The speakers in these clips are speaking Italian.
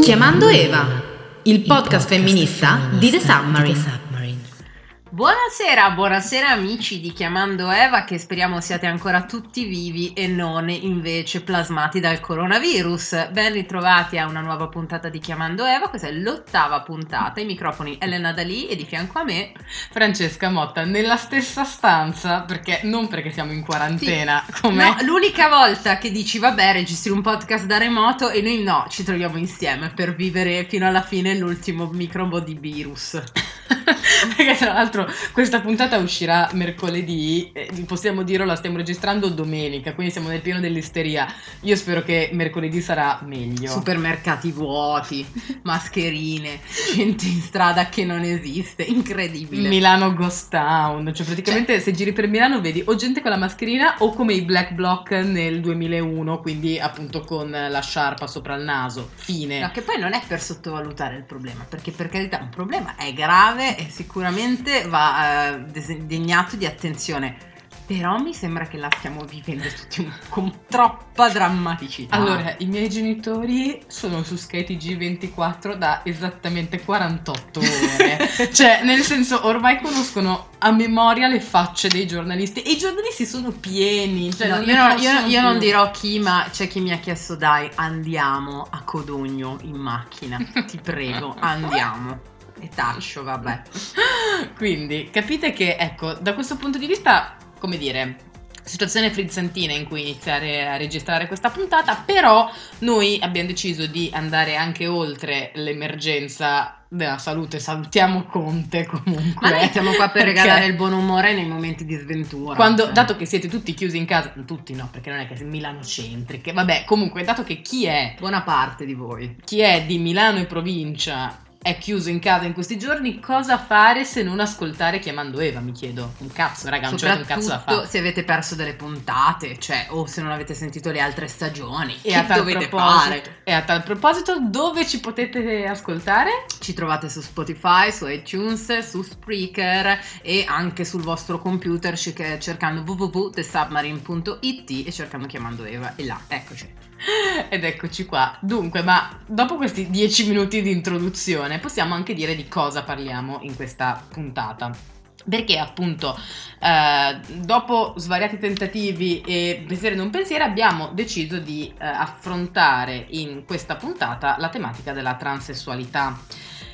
Chiamando Eva, il podcast femminista di The Submarine. Buonasera, buonasera amici di Chiamando Eva che speriamo siate ancora tutti vivi e non invece plasmati dal coronavirus. Ben ritrovati a una nuova puntata di Chiamando Eva, questa è l'ottava puntata, i microfoni Elena Dalì e di fianco a me Francesca Motta nella stessa stanza, perché non perché siamo in quarantena, Sì. come No, l'unica volta che dici vabbè registri un podcast da remoto e noi no, ci troviamo insieme per vivere fino alla fine l'ultimo microbo di virus. perché tra l'altro questa puntata uscirà mercoledì, eh, possiamo dirlo, la stiamo registrando domenica, quindi siamo nel pieno dell'isteria. Io spero che mercoledì sarà meglio. Supermercati vuoti, mascherine, gente in strada che non esiste, incredibile. Milano Ghost Town, cioè praticamente se giri per Milano vedi o gente con la mascherina o come i Black Bloc nel 2001, quindi appunto con la sciarpa sopra il naso. Fine. No, che poi non è per sottovalutare il problema, perché per carità un problema è grave e sicuramente va eh, degnato di attenzione. Però mi sembra che la stiamo vivendo tutti un- con troppa drammaticità. Allora, i miei genitori sono su Sky TG24 da esattamente 48 ore. cioè, nel senso, ormai conoscono a memoria le facce dei giornalisti. E i giornalisti sono pieni. Cioè, No, non io, non, io- io non dirò chi, ma c'è chi mi ha chiesto dai, andiamo a Codogno in macchina, ti prego, andiamo. E taccio, vabbè. Quindi, capite che, ecco, da questo punto di vista, come dire, situazione frizzantina in cui iniziare a registrare questa puntata, però noi abbiamo deciso di andare anche oltre l'emergenza della salute. Salutiamo Conte comunque. Ma noi siamo qua per regalare il buon umore nei momenti di sventura. Quando, cioè. dato che siete tutti chiusi in casa, tutti no, perché non è che siete milanocentriche, vabbè, comunque, dato che chi è, Buona parte di voi. chi è di Milano e provincia è chiuso in casa in questi giorni, cosa fare se non ascoltare chiamando Eva, mi chiedo. Un cazzo, raga, non c'è un cazzo da fare. se avete perso delle puntate, cioè, o se non avete sentito le altre stagioni. E a, tal dovete proposito, fare? e a tal proposito, dove ci potete ascoltare? Ci trovate su Spotify, su iTunes, su Spreaker e anche sul vostro computer cercando www.thesubmarine.it e cercando chiamando Eva e là, eccoci. Ed eccoci qua. Dunque, ma dopo questi dieci minuti di introduzione, possiamo anche dire di cosa parliamo in questa puntata. Perché appunto, eh, dopo svariati tentativi e pensieri non pensieri, abbiamo deciso di eh, affrontare in questa puntata la tematica della transessualità.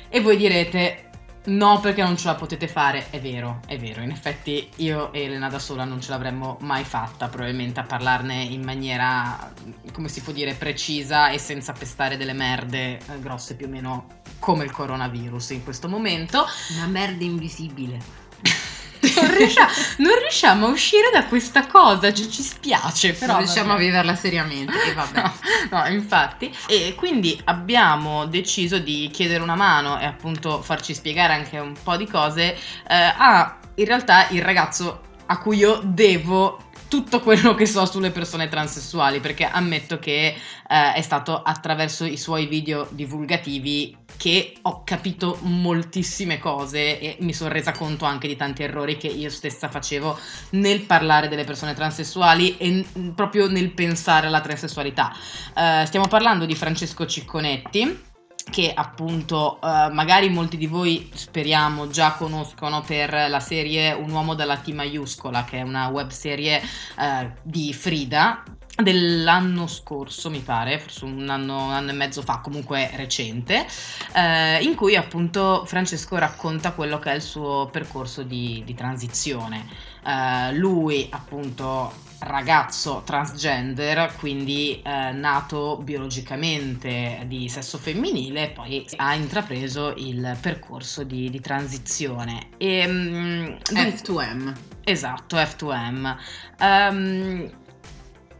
E voi direte, no perché non ce la potete fare, è vero, è vero, in effetti io e Elena da sola non ce l'avremmo mai fatta probabilmente a parlarne in maniera, come si può dire, precisa e senza pestare delle merde eh, grosse più o meno come il coronavirus in questo momento. Una merda invisibile. Non riusciamo, non riusciamo a uscire da questa cosa, ci, ci spiace, però... non riusciamo vabbè. a viverla seriamente vabbè. No, no, infatti. E quindi abbiamo deciso di chiedere una mano e appunto farci spiegare anche un po' di cose eh, a in realtà il ragazzo a cui io devo tutto quello che so sulle persone transessuali, perché ammetto che eh, è stato attraverso i suoi video divulgativi che ho capito moltissime cose e mi sono resa conto anche di tanti errori che io stessa facevo nel parlare delle persone transessuali e n- proprio nel pensare alla transessualità. Eh, stiamo parlando di Francesco Cicconetti che appunto eh, magari molti di voi speriamo già conoscono per la serie Un uomo dalla T maiuscola, che è una web serie eh, di Frida, dell'anno scorso, mi pare, forse un anno, un anno, e mezzo fa, comunque recente, eh, in cui appunto Francesco racconta quello che è il suo percorso di, di transizione. Eh, lui appunto ragazzo transgender, quindi eh, nato biologicamente di sesso femminile, poi ha intrapreso il percorso di, di transizione. E, um, F2M. Esatto, F2M. Um, ehm,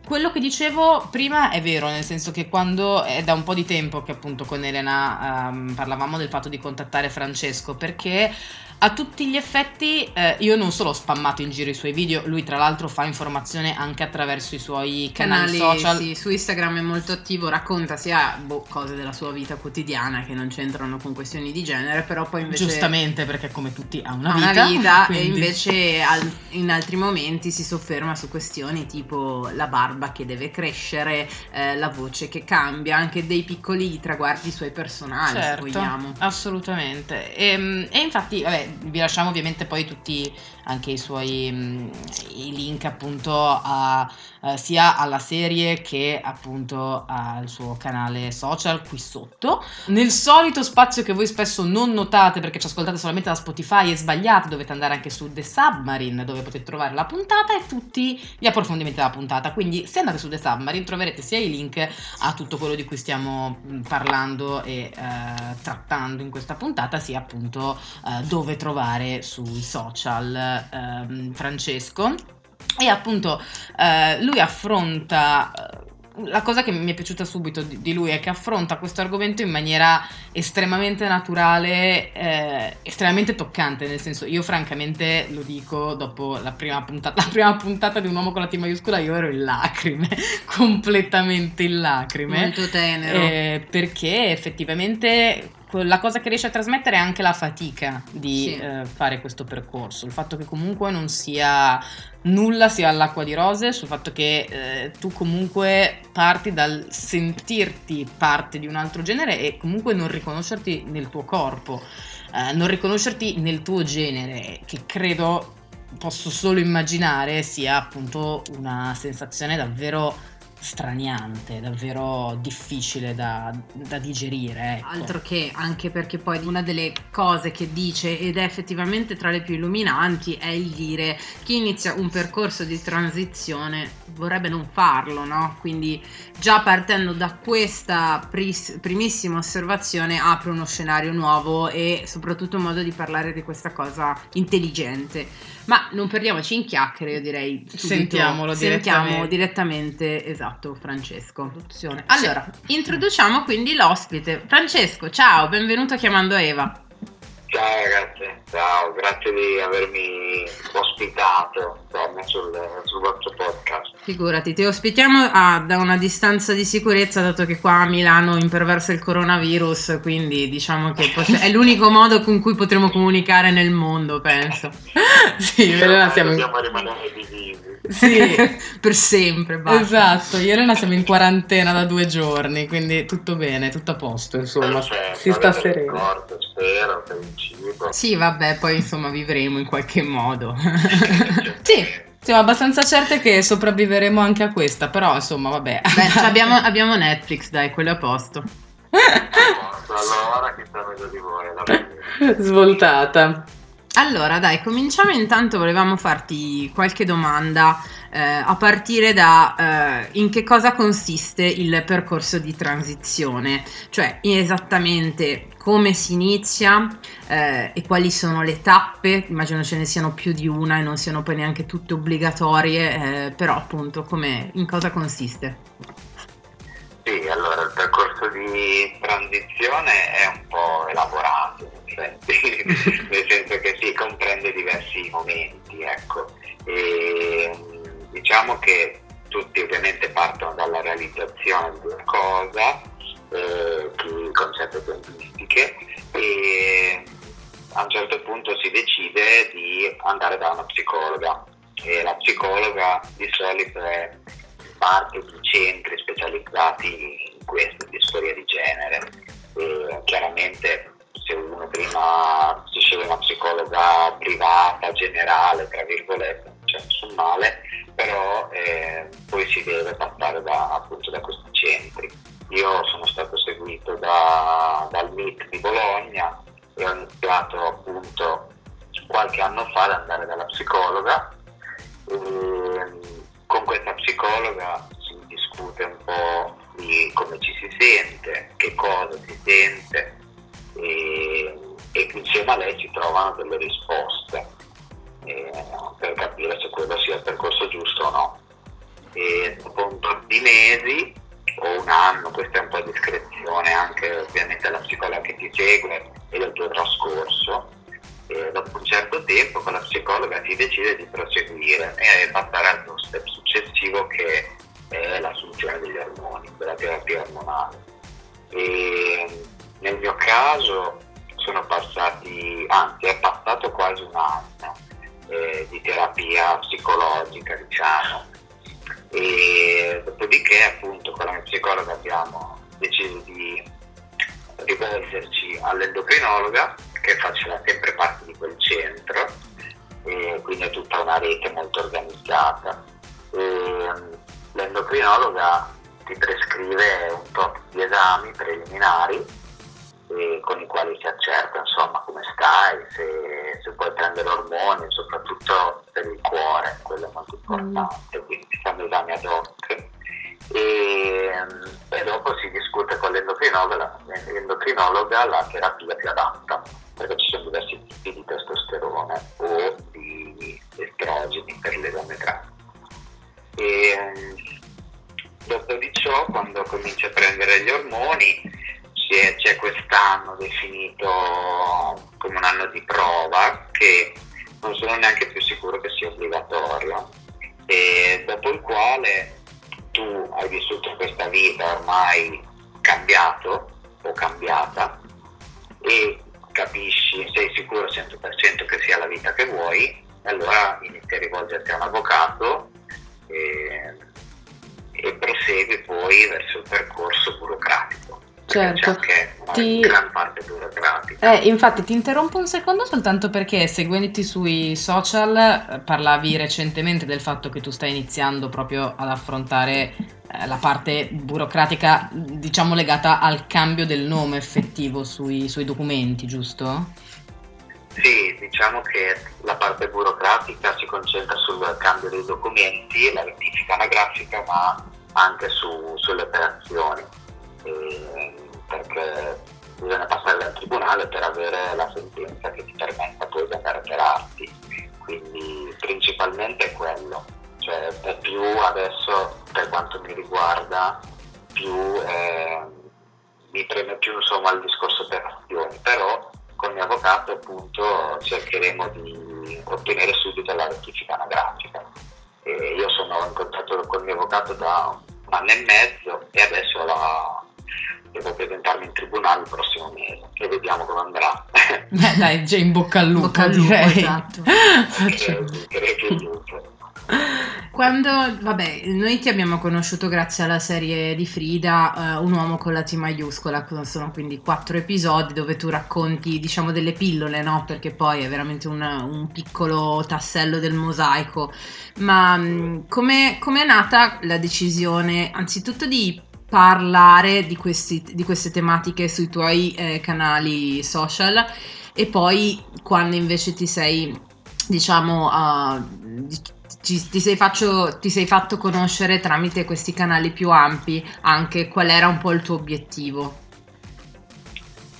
quello che dicevo prima è vero, nel senso che quando è da un po' di tempo che appunto con Elena um, parlavamo del fatto di contattare Francesco, perché a tutti gli effetti eh, io non solo ho spammato in giro i suoi video, lui tra l'altro fa informazione anche attraverso i suoi canali, canali social. Sì, su Instagram è molto attivo, racconta sia boh, cose della sua vita quotidiana che non c'entrano con questioni di genere, però poi invece... Giustamente perché come tutti ha una ha vita. Una vita quindi... e invece al, in altri momenti si sofferma su questioni tipo la barba che deve crescere, eh, la voce che cambia, anche dei piccoli traguardi suoi personali, certo, se vogliamo. Assolutamente. E, ehm, e infatti, vabbè, vi lasciamo ovviamente poi tutti anche i suoi mh, i link appunto a, uh, sia alla serie che appunto al suo canale social qui sotto. Nel solito spazio che voi spesso non notate perché ci ascoltate solamente da Spotify e sbagliate, dovete andare anche su The Submarine dove potete trovare la puntata e tutti gli approfondimenti della puntata. Quindi se andate su The Submarine troverete sia i link a tutto quello di cui stiamo parlando e uh, trattando in questa puntata, sia appunto uh, dove trovare sui social ehm, Francesco e appunto eh, lui affronta la cosa che mi è piaciuta subito di, di lui è che affronta questo argomento in maniera estremamente naturale, eh, estremamente toccante, nel senso io francamente lo dico dopo la prima, puntata, la prima puntata di Un uomo con la T maiuscola, io ero in lacrime, completamente in lacrime. Molto tenero. Eh, perché effettivamente la cosa che riesce a trasmettere è anche la fatica di sì. eh, fare questo percorso, il fatto che comunque non sia nulla sia all'acqua di rose, sul fatto che eh, tu comunque parti dal sentirti parte di un altro genere e comunque non riconoscerti nel tuo corpo, eh, non riconoscerti nel tuo genere, che credo posso solo immaginare sia appunto una sensazione davvero straniante, davvero difficile da, da digerire. Ecco. Altro che, anche perché poi una delle cose che dice, ed è effettivamente tra le più illuminanti, è il dire chi inizia un percorso di transizione vorrebbe non farlo, no? Quindi già partendo da questa pris- primissima osservazione apre uno scenario nuovo e soprattutto un modo di parlare di questa cosa intelligente. Ma non perdiamoci in chiacchiere, io direi subito. Sentiamolo Sentiamo direttamente, esatto, Francesco. Allora, introduciamo quindi l'ospite. Francesco, ciao, benvenuto a Chiamando Eva. Ciao ragazzi, ciao, grazie di avermi ospitato sul, sul, vostro podcast. Figurati, ti ospitiamo a, da una distanza di sicurezza dato che qua a Milano imperversa il coronavirus, quindi diciamo che pot- è l'unico modo con cui potremo comunicare nel mondo, penso. sì, siamo... Dobbiamo rimanere divisi. Sì, per sempre. Basta. Esatto, io e Elena siamo in quarantena da due giorni, quindi tutto bene, tutto a posto, insomma, Perfetto, si sta sereno. Ricordo, il cibo. Sì, vabbè, poi insomma vivremo in qualche modo. sì. Siamo abbastanza certe che sopravviveremo anche a questa, però insomma, vabbè. Beh, abbiamo, abbiamo, Netflix, dai, quello è a posto. allora, che sta meglio di voi? Svoltata. Allora, dai, cominciamo intanto, volevamo farti qualche domanda eh, a partire da eh, in che cosa consiste il percorso di transizione, cioè esattamente come si inizia eh, e quali sono le tappe, immagino ce ne siano più di una e non siano poi neanche tutte obbligatorie, eh, però appunto come, in cosa consiste? Sì, allora il percorso di transizione è un po' elaborato, nel o un anno, questa è un po' di discrezione anche ovviamente alla psicologa che ti segue e del tuo trascorso, e dopo un certo tempo con la psicologa si decide di proseguire e passare allo step successivo che è l'assunzione degli ormoni, della terapia ormonale. E nel mio caso sono passati, anzi è passato quasi un anno eh, di terapia psicologica, diciamo. E dopodiché appunto con la mia psicologa abbiamo deciso di rivolgerci all'endocrinologa che faceva sempre parte di quel centro e quindi è tutta una rete molto organizzata. E, mm, l'endocrinologa ti prescrive un tot di esami preliminari con i quali si accerta insomma come stai, se, se puoi prendere ormoni, soprattutto per il cuore, quello è molto importante, mm. quindi fanno esami ad hoc e, e, dopo si discute con l'endocrinologa, l'endocrinologa la terapia più adatta, perché ci sono diversi tipi di testosterone o di estrogeni per l'esame grafico. E, dopo di ciò, quando cominci a prendere gli ormoni, definito come un anno di prova che non sono neanche più sicuro che sia obbligatorio. E dopo il quale tu hai vissuto questa vita ormai cambiato o cambiata e capisci, sei sicuro 100% che sia la vita che vuoi, allora inizi a rivolgerti a un avvocato e, e prosegui poi verso il percorso burocratico certo. ti... gran parte burocratica. Eh, infatti ti interrompo un secondo soltanto perché seguendoti sui social eh, parlavi recentemente del fatto che tu stai iniziando proprio ad affrontare eh, la parte burocratica, diciamo legata al cambio del nome effettivo sui, sui documenti, giusto? Sì, diciamo che la parte burocratica si concentra sul cambio dei documenti, la rettifica anagrafica, ma anche su, sulle operazioni perché bisogna passare dal tribunale per avere la sentenza che ti permetta poi di andare per arti. Quindi principalmente è quello, cioè è più adesso per quanto mi riguarda più eh, mi preme più insomma il discorso operazioni, però con il mio avvocato appunto cercheremo di ottenere subito la rettifica anagrafica. Io sono in contatto con il mio avvocato da un anno e mezzo e adesso la, devo presentarmi in tribunale il prossimo mese e vediamo come andrà. Beh dai, già in bocca al lupo, bocca al lupo direi. Esatto. Quando, vabbè, noi ti abbiamo conosciuto grazie alla serie di Frida, uh, Un uomo con la T maiuscola, sono quindi quattro episodi dove tu racconti, diciamo, delle pillole, no? Perché poi è veramente un, un piccolo tassello del mosaico. Ma mm, come è nata la decisione, anzitutto di parlare di, questi, di queste tematiche sui tuoi eh, canali social e poi quando invece ti sei, diciamo, uh, ti, ti, sei faccio, ti sei fatto conoscere tramite questi canali più ampi anche qual era un po' il tuo obiettivo?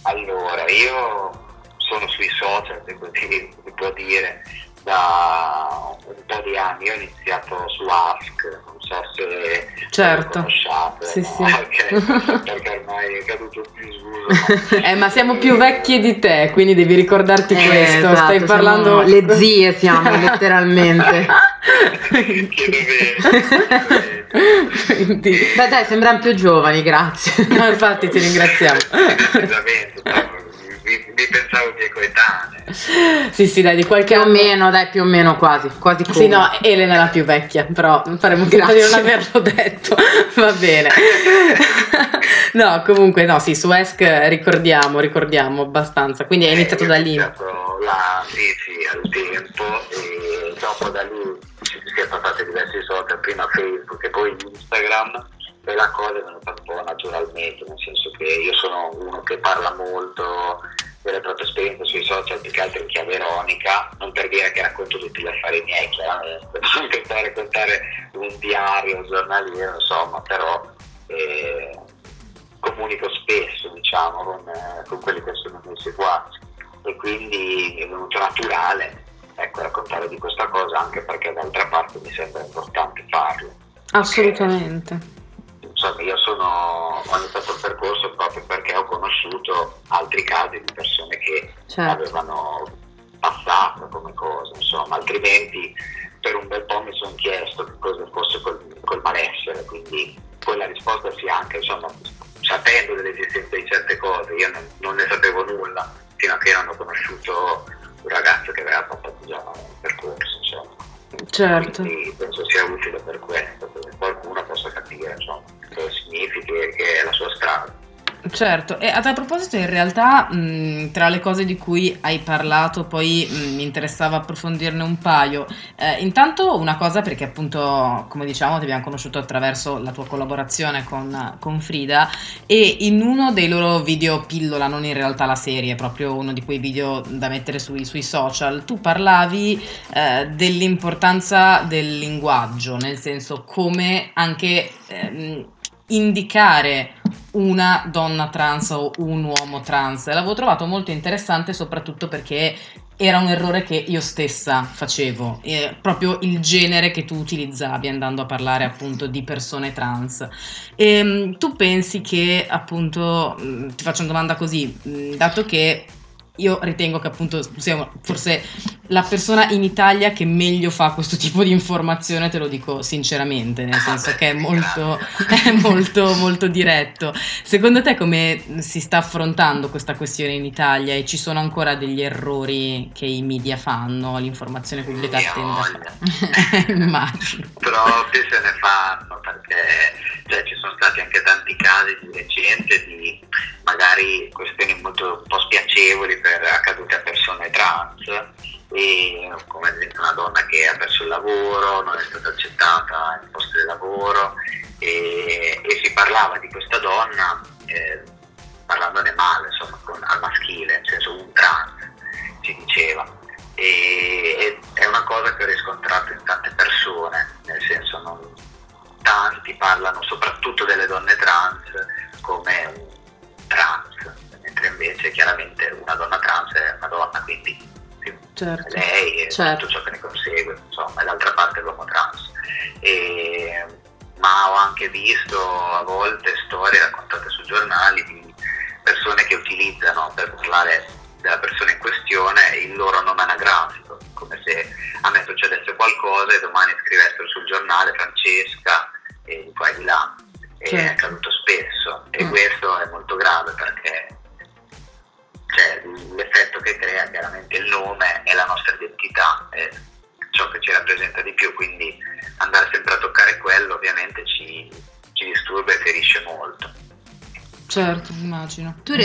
Allora, io sono sui social, se così si può dire, da un po' di anni. Io ho iniziato su Ask, non so se certo. lo conosciate, sì, no? sì. perché, perché ormai è caduto più scuso. eh, ma siamo più vecchi di te, quindi devi ricordarti eh, questo. Esatto, Stai parlando le zie siamo letteralmente. Beh dai, sembrano più giovani, grazie. no, infatti ti ringraziamo. Esattamente, mi, mi pensavo miei coetanei. Sì, sì, dai, di qualche più anno. o meno, dai, più o meno quasi, quasi come. Sì, no, Elena è la più vecchia, però faremo finta di non averlo detto. Va bene. no, comunque, no, sì, su ESC ricordiamo, ricordiamo abbastanza. Quindi hai eh, iniziato da lì. Là, sì, sì, al tempo e dopo da lì si è passati diversi social prima Facebook e poi Instagram e la cosa è venuta un po' naturalmente, nel senso che io sono uno che parla molto delle proprie esperienze sui social, più che altro in chiave ironica, non per dire che racconto tutti gli affari miei, chiaramente, non per raccontare un diario giornaliero, insomma, però eh, comunico spesso, diciamo, con, con quelli che sono i miei seguaci e quindi è venuto naturale ecco, raccontare di questa cosa anche perché d'altra parte mi sembra importante farlo. Assolutamente. Insomma, io sono, ho iniziato il percorso proprio perché ho conosciuto altri casi di persone che certo. avevano passato come cosa, insomma, altrimenti per un bel po' mi sono chiesto che cosa fosse col, col malessere, quindi poi la risposta sia anche, insomma, sapendo dell'esistenza di certe cose, io non, non ne sapevo nulla fino a che non ho conosciuto un ragazzo che aveva fatto già un percorso, insomma. Certo. Quindi penso sia utile per questo, perché qualcuno possa capire insomma, e che è la sua strada. Certo, e a tal proposito in realtà mh, tra le cose di cui hai parlato poi mh, mi interessava approfondirne un paio. Eh, intanto una cosa perché appunto come diciamo ti abbiamo conosciuto attraverso la tua collaborazione con, con Frida e in uno dei loro video pillola, non in realtà la serie, proprio uno di quei video da mettere sui, sui social, tu parlavi eh, dell'importanza del linguaggio, nel senso come anche... Eh, indicare una donna trans o un uomo trans. L'avevo trovato molto interessante soprattutto perché era un errore che io stessa facevo, eh, proprio il genere che tu utilizzavi andando a parlare appunto di persone trans. E, ehm, tu pensi che appunto, mm, ti faccio una domanda così, mm, dato che io ritengo che appunto sia forse la persona in Italia che meglio fa questo tipo di informazione, te lo dico sinceramente, nel senso che è molto, è molto, molto diretto. Secondo te come si sta affrontando questa questione in Italia e ci sono ancora degli errori che i media fanno, l'informazione pubblica tende a fare? Immagino. Troppi se ne fanno perché cioè, ci sono stati anche tanti casi di recente di magari questioni molto un po' spiacevoli per accadute a persone trans. E come ad esempio una donna che ha perso il lavoro, non è stata accettata nel posto di lavoro e, e si parlava di questa donna certo. lei e certo. tutto ciò che ne consegue, insomma, e d'altra parte l'uomo trans. E, ma ho anche visto a volte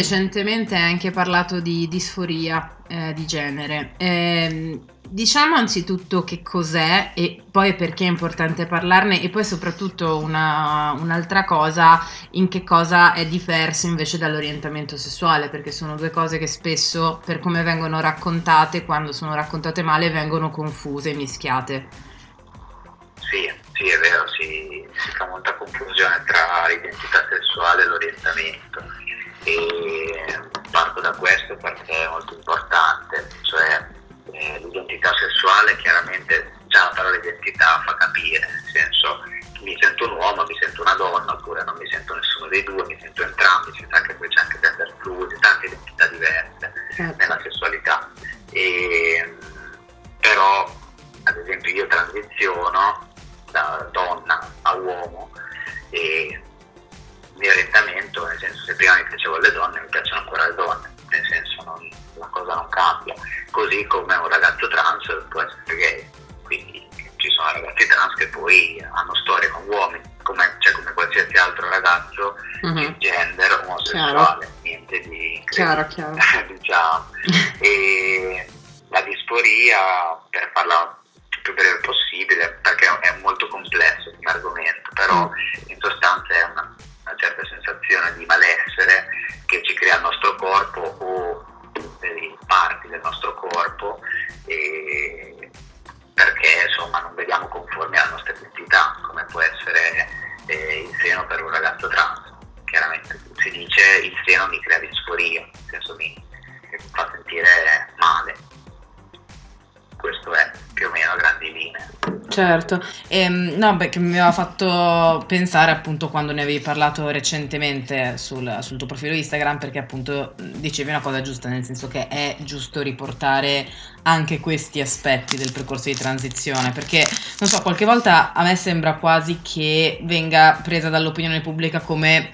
recentemente hai anche parlato di disforia eh, di genere. Eh, diciamo anzitutto che cos'è e poi perché è importante parlarne e poi soprattutto una, un'altra cosa, in che cosa è diverso invece dall'orientamento sessuale, perché sono due cose che spesso per come vengono raccontate, quando sono raccontate male, vengono confuse e mischiate. Sì, sì, è vero, si, si fa molta confusione tra l'identità sessuale e l'orientamento e parto da questo perché è molto importante, cioè eh, l'identità sessuale chiaramente già la parola identità fa capire, nel senso mi sento un uomo, mi sento una donna oppure non mi sento nessuno dei due, mi sento entrambi, si sa che poi c'è anche gender fluid, tante identità diverse certo. nella sessualità. E, però ad esempio io transiziono da donna a uomo e mio orientamento, nel senso se prima mi piacevo le donne, mi piacciono ancora le donne, nel senso non, la cosa non cambia, così come un ragazzo trans può essere gay, quindi ci sono ragazzi trans che poi hanno storie con uomini, come, cioè come qualsiasi altro ragazzo mm-hmm. di gender omosessuale, chiaro. niente di chiaro, chiaro. diciamo. e la disporia, per farla più breve possibile perché è molto complesso come argomento, però mm. in sostanza è una, una certa sensazione di malessere che ci crea il nostro corpo o delle parti del nostro corpo perché insomma non vediamo conformi alla nostra identità come può essere eh, il seno per un ragazzo trans. Chiaramente si dice il seno mi crea disforia nel senso mi fa sentire male questo è più o meno a grandi linee. Certo, ehm, no, che mi aveva fatto pensare appunto quando ne avevi parlato recentemente sul, sul, tuo profilo Instagram, perché appunto dicevi una cosa giusta, nel senso che è giusto riportare anche questi aspetti del percorso di transizione, perché non so, qualche volta a me sembra quasi che venga presa dall'opinione pubblica come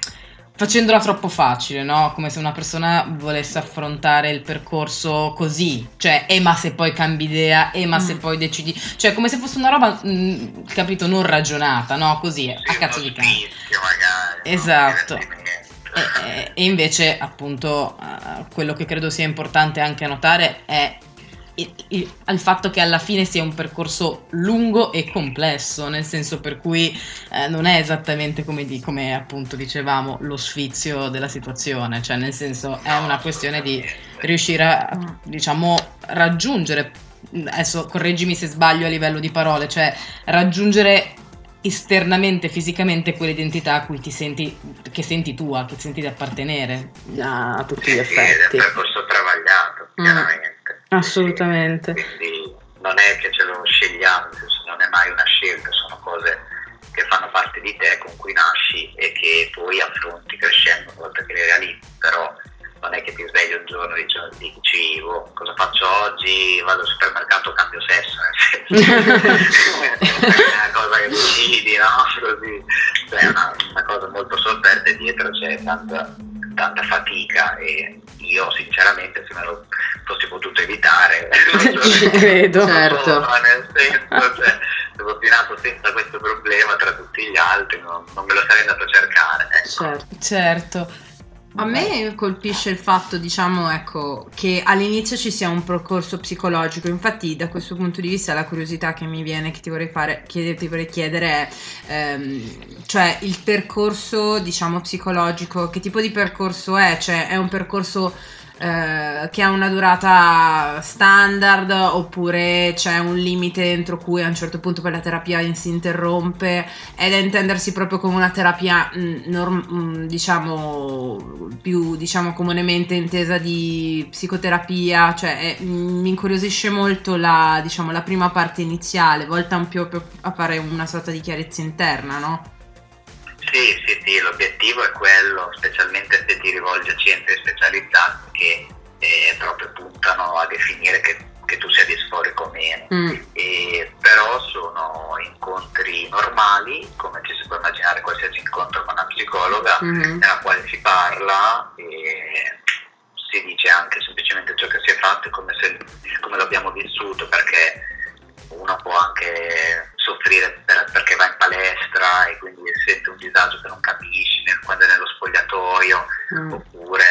facendola troppo facile, no? Come se una persona volesse affrontare il percorso così, cioè, e ma se poi cambi idea, e ma mm. se poi decidi, cioè come se fosse una roba, mh, mm, capito, non ragionata, no? Così, sì, a cazzo di cane. magari. Esatto. E, e, invece, appunto, uh, quello che credo sia importante anche notare è al fatto che alla fine sia un percorso lungo e complesso, nel senso per cui eh, non è esattamente come, di, come, appunto dicevamo lo sfizio della situazione, cioè nel senso è una questione di riuscire a diciamo raggiungere, adesso correggimi se sbaglio a livello di parole, cioè raggiungere esternamente, fisicamente quell'identità a cui ti senti, che senti tua, che senti di appartenere. A tutti gli effetti. Sì, è un percorso travagliato, mm. Assolutamente. Quindi non è che ce lo scegliamo, non è mai una scelta, sono cose che fanno parte di te, con cui nasci e che poi affronti crescendo una volta che le realizzi, però non è che ti svegli un giorno e dici oh, cosa faccio oggi, vado al supermercato, cambio sesso, è una cosa che decidi, no? Così, cioè, è una, una cosa molto sofferta e dietro c'è tanta, tanta fatica e io sinceramente se me lo fossi potuto evitare credo certo nel senso cioè, fossi nato senza questo problema tra tutti gli altri non, non me lo sarei andato a cercare ecco. certo, certo. A me colpisce il fatto, diciamo, ecco, che all'inizio ci sia un percorso psicologico. Infatti, da questo punto di vista, la curiosità che mi viene, che ti vorrei fare, chiederti, vorrei chiedere è, ehm, cioè, il percorso, diciamo, psicologico, che tipo di percorso è? Cioè, è un percorso eh, che ha una durata standard oppure c'è un limite entro cui a un certo punto per la terapia si interrompe è da intendersi proprio come una terapia mm, norm, mm, diciamo più diciamo comunemente intesa di psicoterapia cioè è, mm, mi incuriosisce molto la, diciamo, la prima parte iniziale volta po' a fare una sorta di chiarezza interna no? Sì, sì, sì, l'obiettivo è quello, specialmente se ti rivolgi a centri specializzati che eh, proprio puntano a definire che, che tu sia disforico o meno. Mm. E, però sono incontri normali, come ci si può immaginare qualsiasi incontro con una psicologa, mm-hmm. nella quale si parla e si dice anche semplicemente ciò che si è fatto e come, se, come l'abbiamo vissuto, perché uno può anche soffrire per, perché va in palestra e quindi sente un disagio che non capisci quando è nello spogliatoio, mm. oppure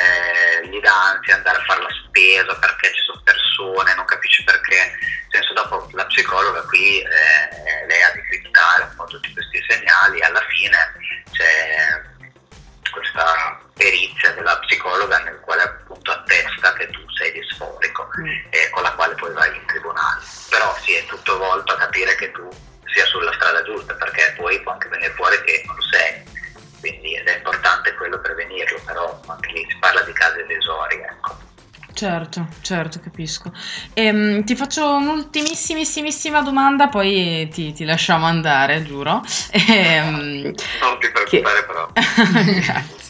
gli dà ansia andare a fare la spesa perché ci sono persone, non capisci perché. Nel senso, dopo la psicologa qui eh, lei ha di criticare un po' tutti questi segnali e alla fine c'è questa perizia della psicologa nel Certo, certo, capisco. Ehm, ti faccio un'ultimissimissima domanda, poi ti, ti lasciamo andare, giuro. Ehm, non ti preoccupare che... però. Grazie.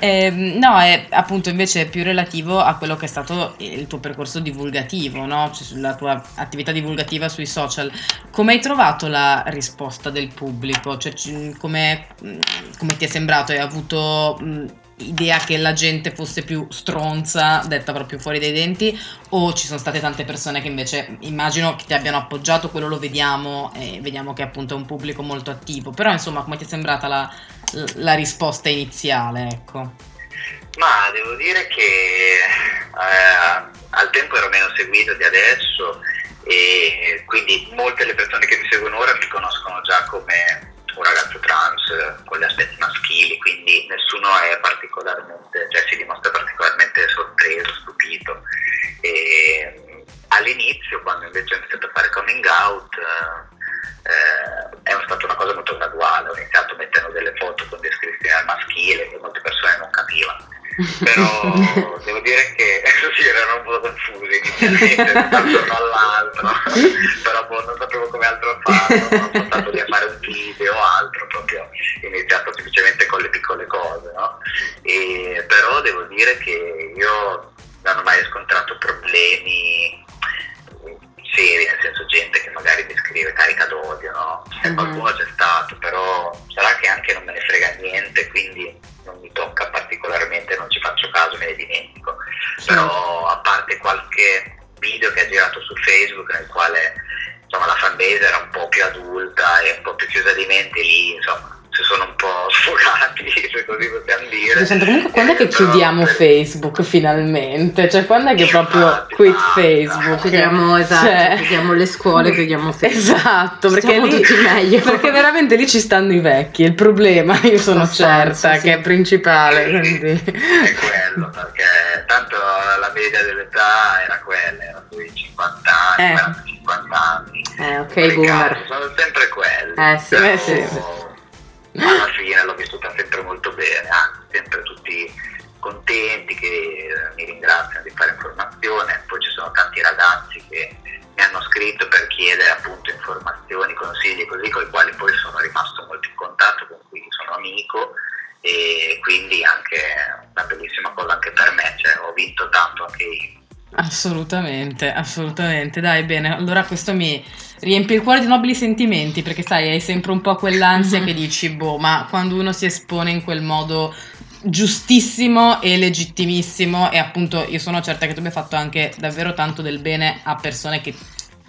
Eh, no, è appunto invece più relativo a quello che è stato il tuo percorso divulgativo, no? cioè, la tua attività divulgativa sui social. Come hai trovato la risposta del pubblico? Cioè, come, come ti è sembrato? Hai avuto mh, idea che la gente fosse più stronza, detta proprio fuori dai denti, o ci sono state tante persone che invece immagino che ti abbiano appoggiato, quello lo vediamo e vediamo che appunto è un pubblico molto attivo. Però insomma, come ti è sembrata la la risposta iniziale, ecco. Ma devo dire che eh, al tempo ero meno seguito di adesso e quindi molte delle persone che mi seguono ora mi conoscono già come un ragazzo trans con gli aspetti maschili, quindi nessuno è particolarmente, cioè si dimostra particolarmente sorpreso, stupito. E all'inizio, quando invece ho iniziato a fare coming out, eh, è stata una cosa molto graduale, ho iniziato mettendo delle foto con descrizioni al maschile che molte persone non capivano però devo dire che sì, erano un po' confusi inizialmente da un giorno all'altro però boh, non sapevo come altro farlo non sono stato lì a fare un video o altro proprio iniziato semplicemente con le piccole cose no? e, però devo dire che io non ho mai scontrato problemi seri, nel senso gente che magari mi scrive carica d'odio, no? Se mm-hmm. qualcuno c'è stato, però sarà Però a parte qualche video che ha girato su Facebook nel quale insomma, la fanbase era un po' più adulta e un po' più chiusa di mente lì, insomma, si sono un po' sfogati, se così possiamo dire. Sento, comunque quando è che chiudiamo per... Facebook finalmente? Cioè quando è che proprio infatti, quit ah, Facebook? Chiudiamo, esatto, cioè... chiudiamo le scuole, chiudiamo Facebook. Esatto, perché lì, meglio. perché veramente lì ci stanno i vecchi, il problema io sono certa senso, che sì. è principale. Quindi... eh. 50 anni. Eh, ok, boomer. Sono sempre quelli. Eh sì, eh, sì alla fine l'ho vissuta sempre molto bene, anzi sempre tutti contenti che mi ringraziano di fare informazione, poi ci sono tanti ragazzi che mi hanno scritto per chiedere appunto informazioni, consigli così, con i quali poi sono rimasto molto in contatto, con cui sono amico e quindi anche Assolutamente, assolutamente. Dai, bene, allora questo mi riempie il cuore di nobili sentimenti, perché sai, hai sempre un po' quell'ansia che dici, boh, ma quando uno si espone in quel modo giustissimo e legittimissimo e appunto io sono certa che tu abbia fatto anche davvero tanto del bene a persone che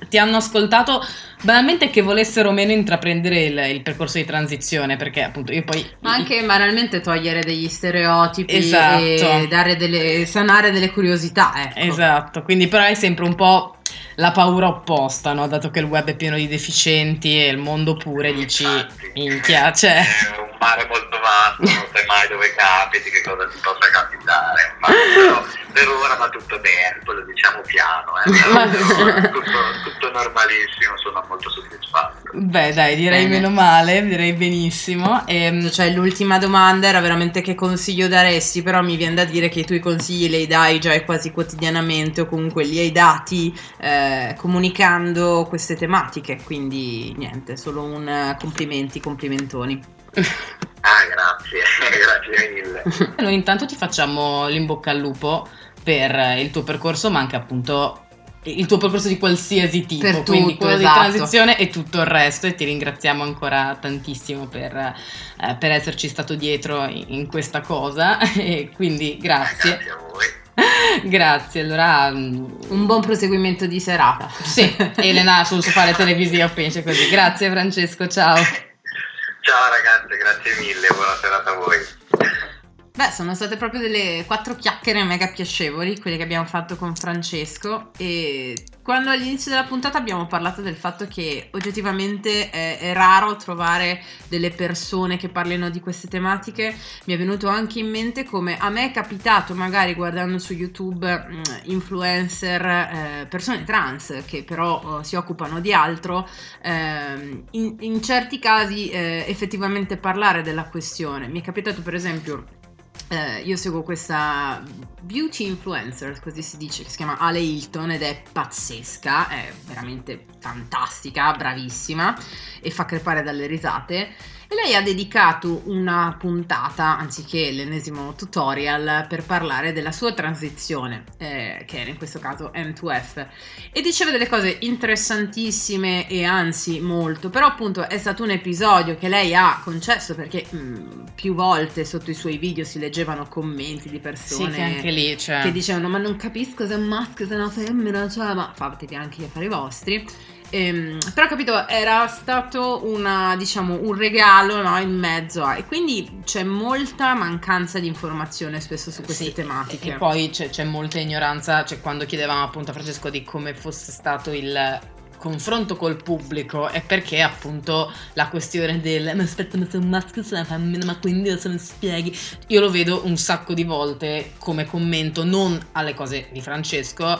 ti hanno ascoltato banalmente che volessero meno intraprendere il, il, percorso di transizione perché appunto io poi ma anche banalmente togliere degli stereotipi esatto. e dare delle, sanare delle curiosità ecco. esatto quindi però è sempre un po' la paura opposta, no? dato che il web è pieno di deficienti e il mondo pure, dici, minchia, cioè... È un mare molto vasto, non sai mai dove capiti, che cosa ti possa capitare, ma però per ora va tutto bene, lo diciamo piano, eh, tutto, tutto, normalissimo, sono molto soddisfatto. Beh dai, direi bene. meno male, direi benissimo. E, ehm, cioè l'ultima domanda era veramente che consiglio daresti, però mi viene da dire che i tuoi consigli li dai già quasi quotidianamente o comunque li hai dati eh, comunicando queste tematiche, quindi niente, solo un complimenti, complimentoni. Ah, grazie, grazie mille. Noi intanto ti facciamo l'inbocca al lupo per il tuo percorso, ma anche appunto il tuo percorso di qualsiasi tipo, per quindi tutto, quello esatto. di transizione e tutto il resto e ti ringraziamo ancora tantissimo per, eh, per esserci stato dietro in, in, questa cosa e quindi grazie. Grazie a voi. Grazie, allora mm, un buon proseguimento di serata. Sì, Elena sul sofà televisivo penso così. Grazie Francesco, ciao. Ciao ragazze, grazie mille, buona serata a voi. Beh, sono state proprio delle quattro chiacchiere mega piacevoli, quelle che abbiamo fatto con Francesco e quando all'inizio della puntata abbiamo parlato del fatto che oggettivamente è, è, raro trovare delle persone che parlino di queste tematiche, mi è venuto anche in mente come a me è capitato magari guardando su YouTube mm, influencer, eh, persone trans che però eh, si occupano di altro, eh, in, in, certi casi eh, effettivamente parlare della questione. Mi è capitato per esempio eh, io seguo questa beauty influencer, così si dice, che si chiama Ale Hilton ed è pazzesca, è veramente fantastica, bravissima e fa crepare dalle risate e lei ha dedicato una puntata, anziché l'ennesimo tutorial, per parlare della sua transizione, eh, che era in questo caso M2F, e diceva delle cose interessantissime e anzi molto, però appunto è stato un episodio che lei ha concesso perché mh, mm, più volte sotto i suoi video si leggevano commenti di persone sì, che, lì, cioè... che dicevano ma non capisco se è un maschio, se è una femmina, cioè ma fatevi anche gli affari vostri Ehm, però capito, era stato una, diciamo, un regalo no, in mezzo a... E quindi c'è molta mancanza di informazione spesso su queste Sì, tematiche. E poi c'è, c'è molta ignoranza, cioè quando chiedevamo appunto a Francesco di come fosse stato il confronto col pubblico è perché appunto la questione del ma aspetta ma sei un maschio sei una femmina ma quindi se mi spieghi io lo vedo un sacco di volte come commento non alle cose di Francesco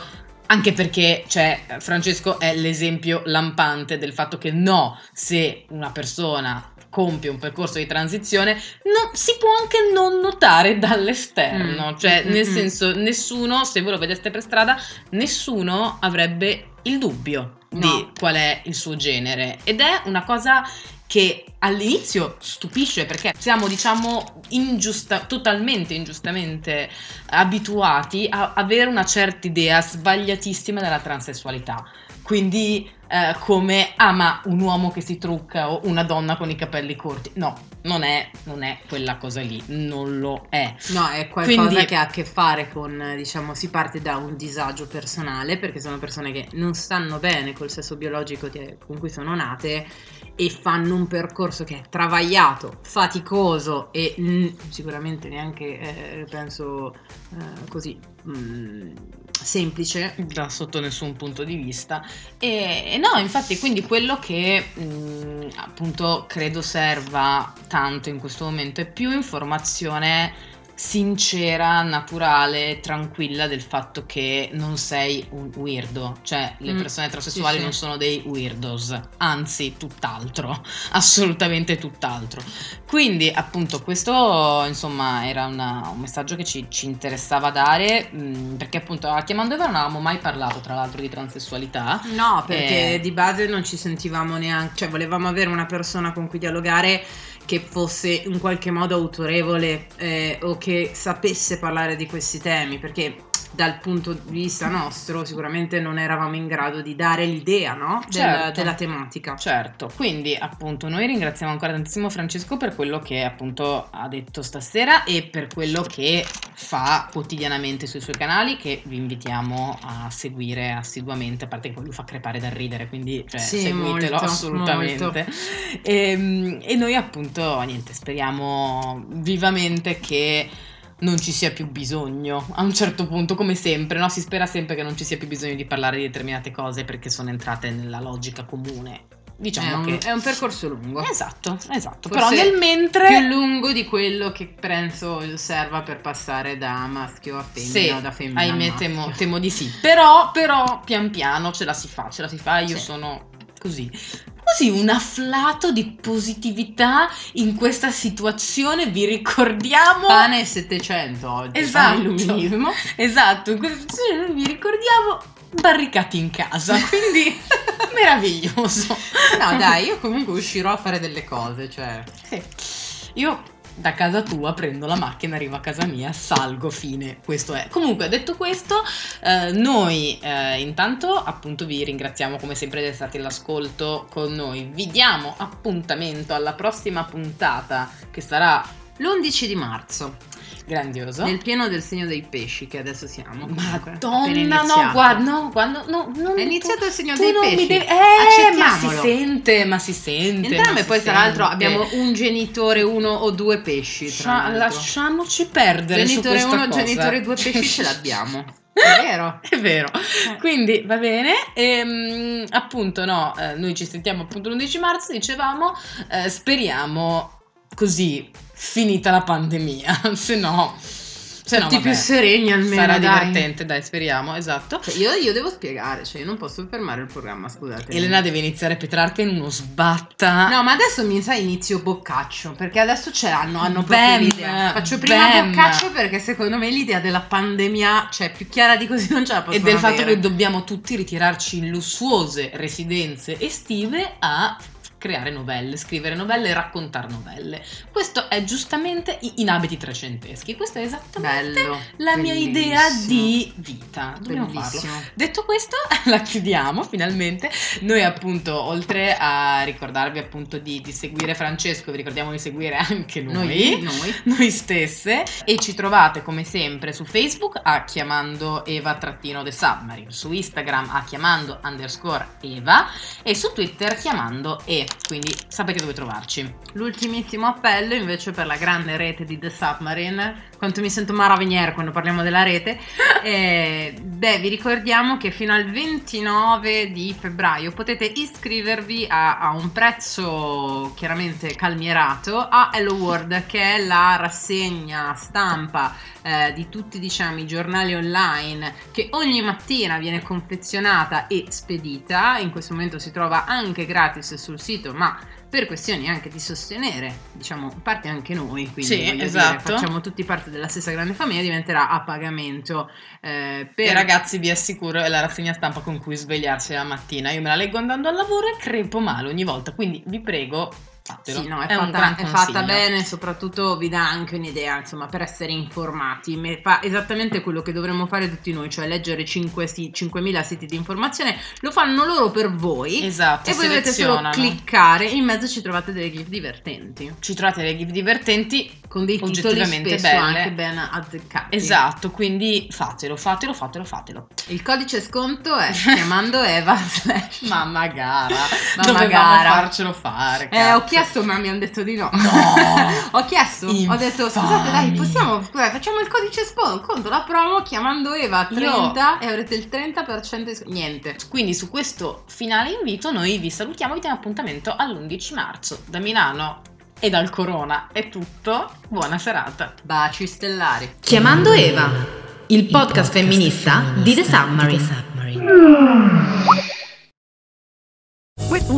anche perché cioè, Francesco è l'esempio lampante del fatto che no, se una persona compie un percorso di transizione, non- si può anche non notare dall'esterno. Mm. Cioè, nel mm. senso, nessuno, se voi lo vedeste per strada, nessuno avrebbe il dubbio No. di qual è il suo genere. Ed è una cosa che all'inizio stupisce perché siamo, diciamo, ingiusta, totalmente ingiustamente abituati a avere una certa idea sbagliatissima della transessualità. Quindi, eh, come, ah, ma un uomo che si trucca o una donna con i capelli corti. No, non è, non è quella cosa lì, non lo è. No, è qualcosa Quindi- che ha a che fare con, eh, diciamo, si parte da un disagio personale, perché sono persone che non stanno bene col sesso biologico che- con cui sono nate e fanno un percorso che è travagliato, faticoso e mm, sicuramente neanche, eh, penso, eh, così mm, semplice. da sotto nessun punto di vista e, e no infatti quindi quello che mh, appunto credo serva tanto in questo momento è più informazione sincera, naturale, tranquilla del fatto che non sei un weirdo, cioè le Mm, persone transessuali sì, sì. non sono dei weirdos, anzi tutt'altro, assolutamente tutt'altro. Quindi appunto questo insomma era una- un messaggio che ci, ci interessava dare mh, perché appunto a Chiamando Eva non avevamo mai parlato tra l'altro di transessualità. No, perché Eh. di base non ci sentivamo neanche, cioè volevamo avere una persona con cui dialogare che fosse in qualche modo autorevole eh, o che sapesse parlare di questi temi, perché dal punto di vista nostro sicuramente non eravamo in grado di dare l'idea no? Del- Certo. della tematica. Certo, quindi appunto noi ringraziamo ancora tantissimo Francesco per quello che appunto ha detto stasera e per quello che fa quotidianamente sui suoi canali che vi invitiamo a seguire assiduamente, a parte che poi lui fa crepare dal ridere, quindi cioè, Sì, seguitelo molto, assolutamente. molto. E, e noi appunto, niente, speriamo vivamente che non ci sia più bisogno a un certo punto, come sempre, no? Si spera sempre che non ci sia più bisogno di parlare di determinate cose perché sono entrate nella logica comune. È Diciamo un, che è un percorso lungo. Esatto, esatto. Forse Però nel mentre Più lungo di quello che penso serva per passare da maschio a femmina Sì, da femmina ahimè temo, temo di sì. Però, però pian piano ce la si fa, ce la si fa. Io Sì. sono così. Così un afflato di positività in questa situazione. Vi ricordiamo. Pane 700 oggi. Esatto. pane illuminismo. Esatto, in questa situazione vi ricordiamo barricati in casa. Quindi meraviglioso. No, dai, io comunque uscirò a fare delle cose, cioè. Sì. Io da casa tua prendo la macchina, arrivo a casa mia, salgo, fine. Questo è. Comunque, detto questo, eh, noi eh, intanto appunto vi ringraziamo come sempre di essere stati all'ascolto con noi. Vi diamo appuntamento alla prossima puntata che sarà L'11 di marzo, grandioso. nel pieno del segno dei pesci che adesso siamo. comunque, appena Madonna, no, iniziato. guarda, no, quando, no, non, È iniziato il segno tu dei non mi pesci. devi- eh, ma si Accettiamolo. sente, ma si sente. Entrambe, ma si poi tra l'altro sente. abbiamo un genitore, uno o due pesci. Tra Lascia- l'altro. lasciamoci perdere genitore su questa 1, cosa. genitore 2 pesci ce l'abbiamo. È vero. È vero. Quindi va bene. Ehm, appunto, no, eh, noi ci sentiamo appunto l'11 marzo, dicevamo, eh, speriamo così finita la pandemia, se no, se no Tutti vabbè, più sereni almeno. sarà dai. divertente, dai, speriamo, esatto. Cioè, io, io devo spiegare, cioè io non posso fermare il programma, scusate. Elena deve iniziare Petrarca in uno sbatta. No, ma adesso mi sa inizio boccaccio, perché adesso ce l'hanno, hanno proprio Bam, l'idea. Faccio prima bam. boccaccio perché secondo me l'idea della pandemia, cioè più chiara di così non ce la e possono del fatto avere. che dobbiamo tutti ritirarci in lussuose residenze estive a creare novelle, scrivere novelle, raccontare novelle. Questo è giustamente in abiti trecenteschi. Questa è esattamente Bello, la mia idea di vita. Dobbiamo Bellissimo. farlo. Detto questo, la chiudiamo finalmente. Noi appunto, oltre a ricordarvi appunto di, di seguire Francesco, vi ricordiamo di seguire anche noi, Noi, noi. noi stesse e ci trovate come sempre su Facebook a chiamando Eva-The Submarine, su Instagram a chiamando underscore Eva e su Twitter chiamando E, quindi sapete dove trovarci. L'ultimissimo appello invece per la grande rete di The Submarine, quanto mi sento Mara Venier quando parliamo della rete, eh, beh vi ricordiamo che fino al 29 di febbraio potete iscrivervi a, a un prezzo chiaramente calmierato a Hello World che è la rassegna stampa eh, di tutti diciamo i giornali online che ogni mattina viene confezionata e spedita, in questo momento si trova anche gratis sul sito ma per questioni anche di sostenere, diciamo, parte anche noi, quindi Sì, esatto. dire, facciamo tutti parte della stessa grande famiglia, diventerà a pagamento eh, per E ragazzi vi assicuro è la rassegna stampa con cui svegliarsi la mattina. Io me la leggo andando al lavoro e crepo male ogni volta, quindi vi prego fatelo. Sì, no, è, un fatta, è fatta bene, soprattutto vi dà anche un'idea, insomma, per essere informati. Fa esattamente quello che dovremmo fare tutti noi, cioè leggere 5 si- 5.000 siti di informazione, lo fanno loro per voi. Esatto, E voi dovete solo cliccare, in mezzo ci trovate delle gif divertenti, Ci trovate dei gif divertenti con dei titoli Oggettivamente spesso belle. anche ben azzeccati. Esatto, quindi fatelo, fatelo, fatelo, fatelo. Il codice sconto è chiamando Eva slash Mamma gara, Mamma dovevamo gara. farcelo fare. Eh, ho cazzo. Chiesto, ma mi hanno detto di no. No! ho chiesto, ho detto scusate, dai, possiamo, scusa, facciamo il codice sconto, la promo chiamando Eva 30 e avrete il 30% di sconto. Niente. Quindi su questo finale invito noi vi salutiamo e vi diamo appuntamento all'11 marzo. Da Milano e dal Corona è tutto. Buona serata. Baci stellari. Chiamando Eva, il podcast femminista di The Submarine. With